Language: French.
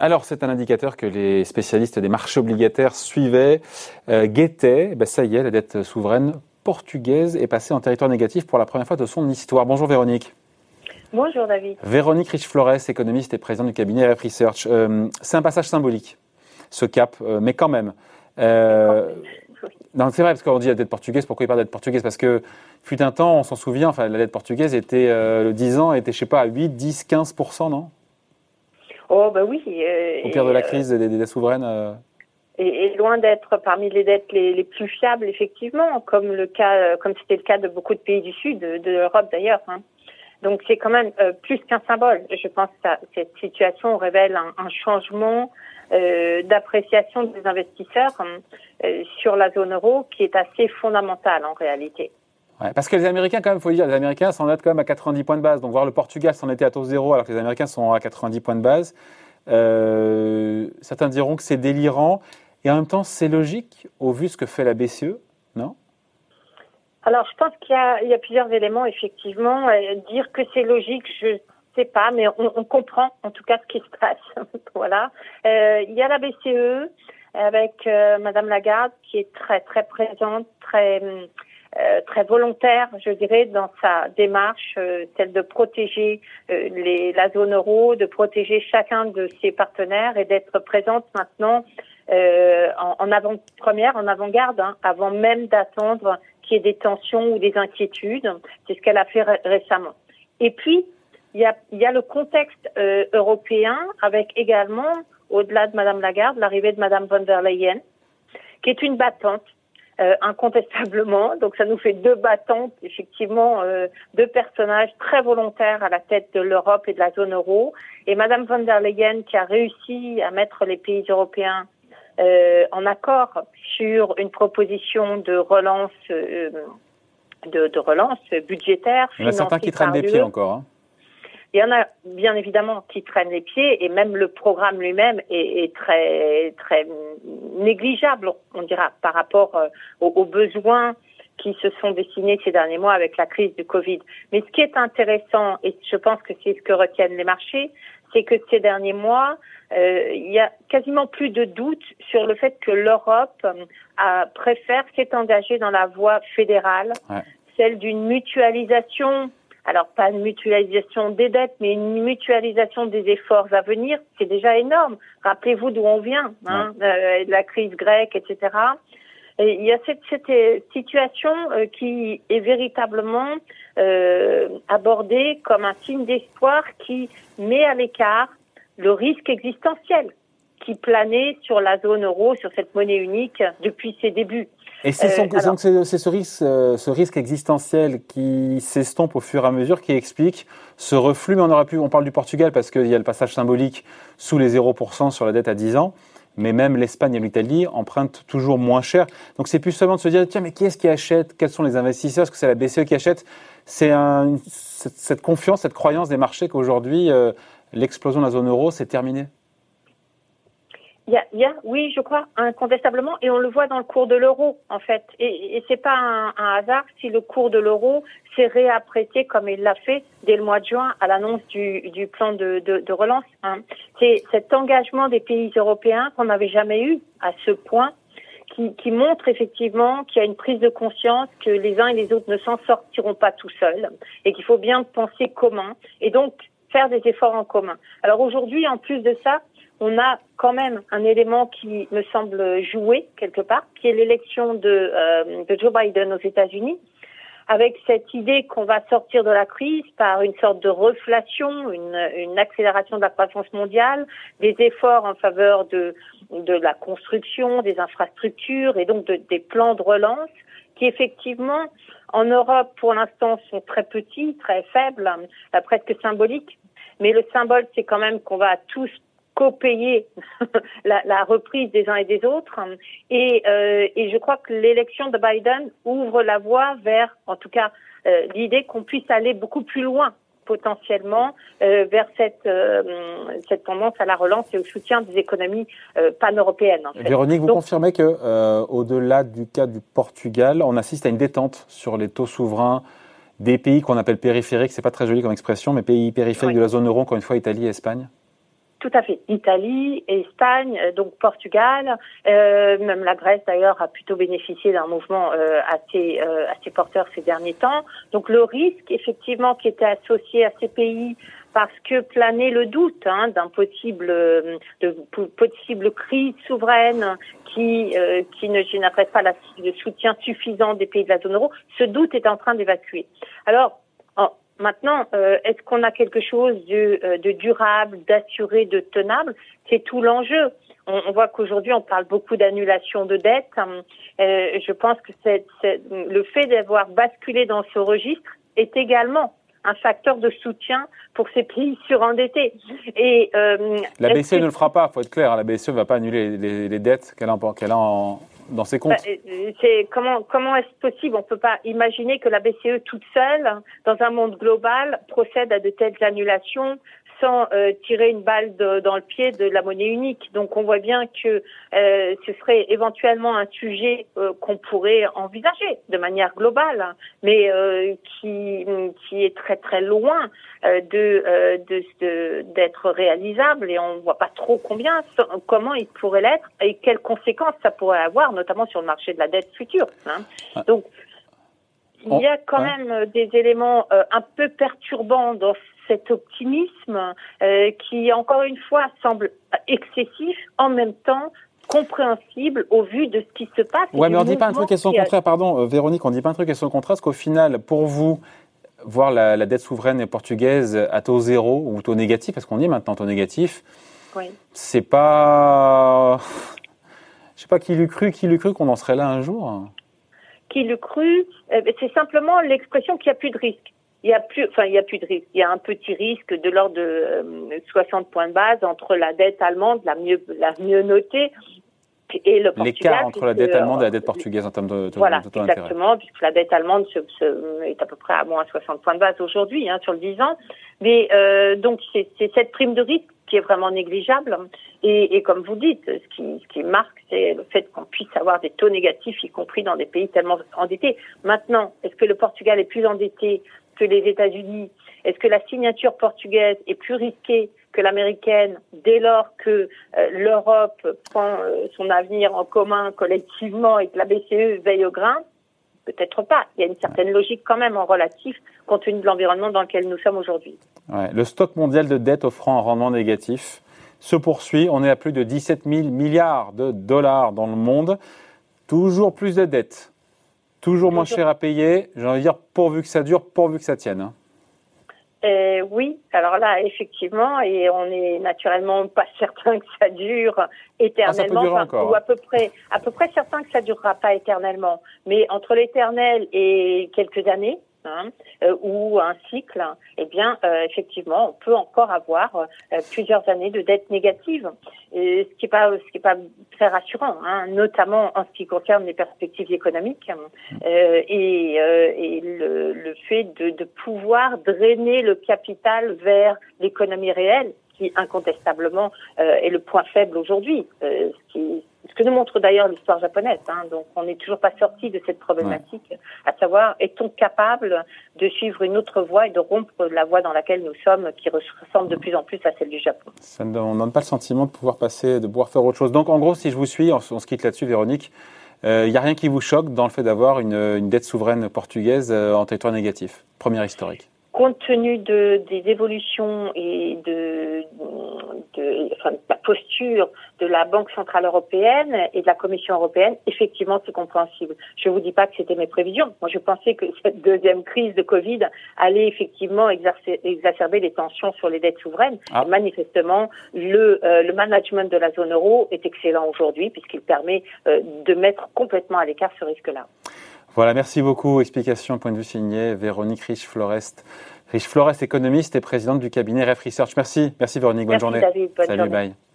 Alors, c'est un indicateur que les spécialistes des marchés obligataires suivaient, euh, guettaient. Ben, ça y est, la dette souveraine portugaise est passée en territoire négatif pour la première fois de son histoire. Bonjour Véronique. Bonjour David. Véronique Rich-Flores, économiste et présidente du cabinet RF Research. Euh, c'est un passage symbolique, ce cap, euh, mais quand même. Euh, non, c'est vrai, parce qu'on dit la dette portugaise, pourquoi il parle de dette portugaise? Parce que, fut un temps, on s'en souvient, enfin, la dette portugaise était, le 10 ans était, je sais pas, à 8, 10, 15 non? Oh, bah oui. Au pire de la crise des, dettes souveraines et, loin d'être parmi les dettes les, plus fiables, effectivement, comme le cas, comme c'était le cas de beaucoup de pays du Sud, de, l'Europe d'ailleurs. Hein. Donc c'est quand même euh, plus qu'un symbole. Je pense que cette situation révèle un, changement euh, d'appréciation des investisseurs euh, sur la zone euro qui est assez fondamental en réalité. Ouais, parce que les Américains, quand même, faut dire, les Américains s'en quand même à 90 points de base. Donc voir le Portugal s'en était à taux zéro alors que les Américains sont à 90 points de base. certains diront que c'est délirant. Et en même temps, c'est logique au vu ce que fait la BCE, non? Alors, je pense qu'il y, a plusieurs éléments, effectivement. Euh, dire que c'est logique, je sais pas, mais on, comprend en tout cas ce qui se passe. voilà. Euh, il y a la BCE avec euh, Madame Lagarde qui est très très présente, très très volontaire, je dirais, dans sa démarche, celle de protéger la zone euro, de protéger chacun de ses partenaires et d'être présente maintenant euh, en, avant-première, en avant-garde, hein, avant même d'attendre qu'il y ait des tensions ou des inquiétudes. C'est ce qu'elle a fait récemment. Et puis, il y a, y a le contexte euh, européen avec également, au-delà de Madame Lagarde, l'arrivée de Madame von der Leyen, qui est une battante. Euh, incontestablement. Donc ça nous fait deux battantes, effectivement, euh, deux personnages très volontaires à la tête de l'Europe et de la zone euro. Et Madame von der Leyen qui a réussi à mettre les pays européens en accord sur une proposition de relance, de, de, relance budgétaire. Il y en a certains qui traînent les pieds encore. Hein. Il y en a bien évidemment qui traînent les pieds et même le programme lui-même est, est, très très négligeable, on dira, par rapport euh, aux, aux, besoins qui se sont dessinés ces derniers mois avec la crise du Covid. Mais ce qui est intéressant, et je pense que c'est ce que retiennent les marchés, c'est que ces derniers mois, euh, il y a quasiment plus de doute sur le fait que l'Europe euh, préfère s'est engagée dans la voie fédérale, celle d'une mutualisation. Alors pas une mutualisation des dettes, mais une mutualisation des efforts à venir. C'est déjà énorme. Rappelez-vous d'où on vient, hein, euh, de la crise grecque, etc. Et il y a cette, cette situation euh, qui est véritablement euh, abordée comme un signe d'espoir qui met à l'écart le risque existentiel qui planait sur la zone euro, sur cette monnaie unique depuis ses débuts. Et c'est euh, ce risque, euh, ce risque existentiel qui s'estompe au fur et à mesure qui explique ce reflux. Mais on aurait pu, on parle du Portugal parce qu'il y a le passage symbolique sous les 0% sur la dette à 10 ans. Mais même l'Espagne et l'Italie empruntent toujours moins cher. Donc c'est plus seulement de se dire, tiens, mais qui est-ce qui achète? Quels sont les investisseurs? Est-ce que c'est la BCE qui achète? C'est un, cette, confiance, cette croyance des marchés qu'aujourd'hui, euh, l'explosion de la zone euro, c'est terminé il y, a, y a, oui, je crois, incontestablement, et on le voit dans le cours de l'euro, en fait. Et, et c'est pas un, hasard si le cours de l'euro s'est réapprécié comme il l'a fait dès le mois de juin à l'annonce du, plan de relance. Hein. C'est cet engagement des pays européens qu'on n'avait jamais eu à ce point, qui, qui montre effectivement qu'il y a une prise de conscience que les uns et les autres ne s'en sortiront pas tout seuls, et qu'il faut bien penser commun. Et donc, faire des efforts en commun. Alors aujourd'hui, en plus de ça, on a quand même un élément qui me semble jouer quelque part, qui est l'élection de, euh, de Joe Biden aux États-Unis, avec cette idée qu'on va sortir de la crise par une sorte de reflation, une, une accélération de la croissance mondiale, des efforts en faveur de, de la construction, des infrastructures et donc de, des plans de relance qui effectivement en Europe pour l'instant sont très petits, très faibles, euh, presque symboliques. Mais le symbole, c'est quand même qu'on va tous co-payer la, la, reprise des uns et des autres. Et, euh, et je crois que l'élection de Biden ouvre la voie vers, en tout cas, euh, l'idée qu'on puisse aller beaucoup plus loin potentiellement euh, vers cette, euh, cette tendance à la relance et au soutien des économies euh, pan-européennes. En fait. Véronique, vous confirmez que au-delà du cas du Portugal, on assiste à une détente sur les taux souverains des pays qu'on appelle périphériques, c'est pas très joli comme expression, mais pays périphériques de la zone euro, encore une fois, Italie et Espagne tout à fait. Italie, Espagne, euh, donc Portugal, euh, même la Grèce d'ailleurs a plutôt bénéficié d'un mouvement euh, assez, euh, assez porteur ces derniers temps. Donc le risque effectivement qui était associé à ces pays parce que planait le doute hein, d'un possible euh, de possible crise souveraine qui qui ne générerait pas le soutien suffisant des pays de la zone euro, ce doute est en train d'évacuer. Alors Maintenant, euh, est-ce qu'on a quelque chose de, euh, de durable, d'assuré, de tenable? C'est tout l'enjeu. On, on, voit qu'aujourd'hui, on parle beaucoup d'annulation de dettes. Euh, je pense que le fait d'avoir basculé dans ce registre est également un facteur de soutien pour ces pays surendettés. Et euh, la BCE ne le fera pas, faut être clair. La BCE ne va pas annuler les, les dettes qu'elle a, qu'elle a en, dans ses comptes. Bah, euh, c'est comment comment est-ce possible? On peut pas imaginer que la BCE toute seule, dans un monde global, procède à de telles annulations sans euh, tirer une balle de, dans le pied de la monnaie unique. Donc on voit bien que euh, ce serait éventuellement un sujet euh, qu'on pourrait envisager de manière globale, mais euh, qui, qui est très très loin euh, de d'être réalisable et on voit pas trop combien, comment il pourrait l'être et quelles conséquences ça pourrait avoir, notamment sur le marché de la dette future. Hein. Ah. Donc il y a quand même des éléments un peu perturbants dans cet optimisme euh, qui, encore une fois, semble excessif, en même temps compréhensible au vu de ce qui se passe. Ouais, mais on ne dit pas un truc et son contraire, pardon, euh, Véronique, on ne dit pas un truc et son contraire, parce qu'au final, pour vous, voir la, dette souveraine portugaise à taux zéro ou taux négatif, parce qu'on dit maintenant taux négatif, oui. c'est pas. Je sais pas qui l'eût cru, qui l'eût cru qu'on en serait là un jour. Qui l'eût cru, euh, c'est simplement l'expression qu'il n'y a plus de risque il y a plus, enfin il y a plus de risque. Il y a un petit risque de l'ordre de 60 euh, points de base entre la dette allemande, la mieux, la mieux notée, et le Portugal. L'écart entre la dette allemande et la dette portugaise en termes de, de Voilà, exactement, puisque la dette allemande se, se, est à peu près à moins 60 points de base aujourd'hui, hein, sur le 10 ans. Mais euh, donc c'est cette prime de risque qui est vraiment négligeable. Et, et comme vous dites, ce qui, ce qui marque, c'est le fait qu'on puisse avoir des taux négatifs, y compris dans des pays tellement endettés. Maintenant, est-ce que le Portugal est plus endetté que les États-Unis Est-ce que la signature portugaise est plus risquée que l'américaine dès lors que euh, l'Europe prend euh, son avenir en commun collectivement et que la BCE veille au grain? Peut-être pas. Il y a une certaine logique quand même en relatif compte tenu de l'environnement dans lequel nous sommes aujourd'hui. Le stock mondial de dette offrant un rendement négatif se poursuit. On est à plus de 17 000 milliards de dollars dans le monde. Toujours plus de dettes. Toujours moins cher à payer, j'ai envie de dire pourvu que ça dure, pourvu que ça tienne. Hein. Euh, oui, alors là, effectivement, et on est naturellement pas certain que ça dure éternellement, ah, ça ou à peu près, à peu près certain que ça durera pas éternellement. Mais entre l'éternel et quelques années, Hein, euh, ou un cycle, eh bien, euh, effectivement, on peut encore avoir euh, plusieurs années de dette négative, et ce qui n'est pas, ce qui est pas très rassurant, hein, notamment en ce qui concerne les perspectives économiques et, et le, le, fait de, de pouvoir drainer le capital vers l'économie réelle, qui incontestablement est le point faible aujourd'hui, ce qui ce que nous montre d'ailleurs l'histoire japonaise. Hein. Donc, on n'est toujours pas sorti de cette problématique, à savoir, est-on capable de suivre une autre voie et de rompre la voie dans laquelle nous sommes, qui ressemble de plus en plus à celle du Japon? Ça ne donne pas le sentiment de pouvoir passer, de pouvoir faire autre chose. Donc, en gros, si je vous suis, on, se quitte là-dessus, Véronique. Il euh, n'y a rien qui vous choque dans le fait d'avoir une, une, dette souveraine portugaise euh, en territoire négatif, première historique compte tenu de, des évolutions et de, de, enfin, de, la posture de la Banque centrale européenne et de la Commission européenne, effectivement, c'est compréhensible. Je ne vous dis pas que c'était mes prévisions. Moi, je pensais que cette deuxième crise de Covid allait effectivement exercer, exacerber les tensions sur les dettes souveraines. Ah. manifestement, le, euh, le management de la zone euro est excellent aujourd'hui puisqu'il permet euh, de mettre complètement à l'écart ce risque-là. Voilà, merci beaucoup. Explication, point de vue signé Véronique Rich-Florest. Rich Florest, économiste et présidente du cabinet Ref Research. Merci, merci Véronique, bonne merci journée. David, bonne Salut, journée. bye.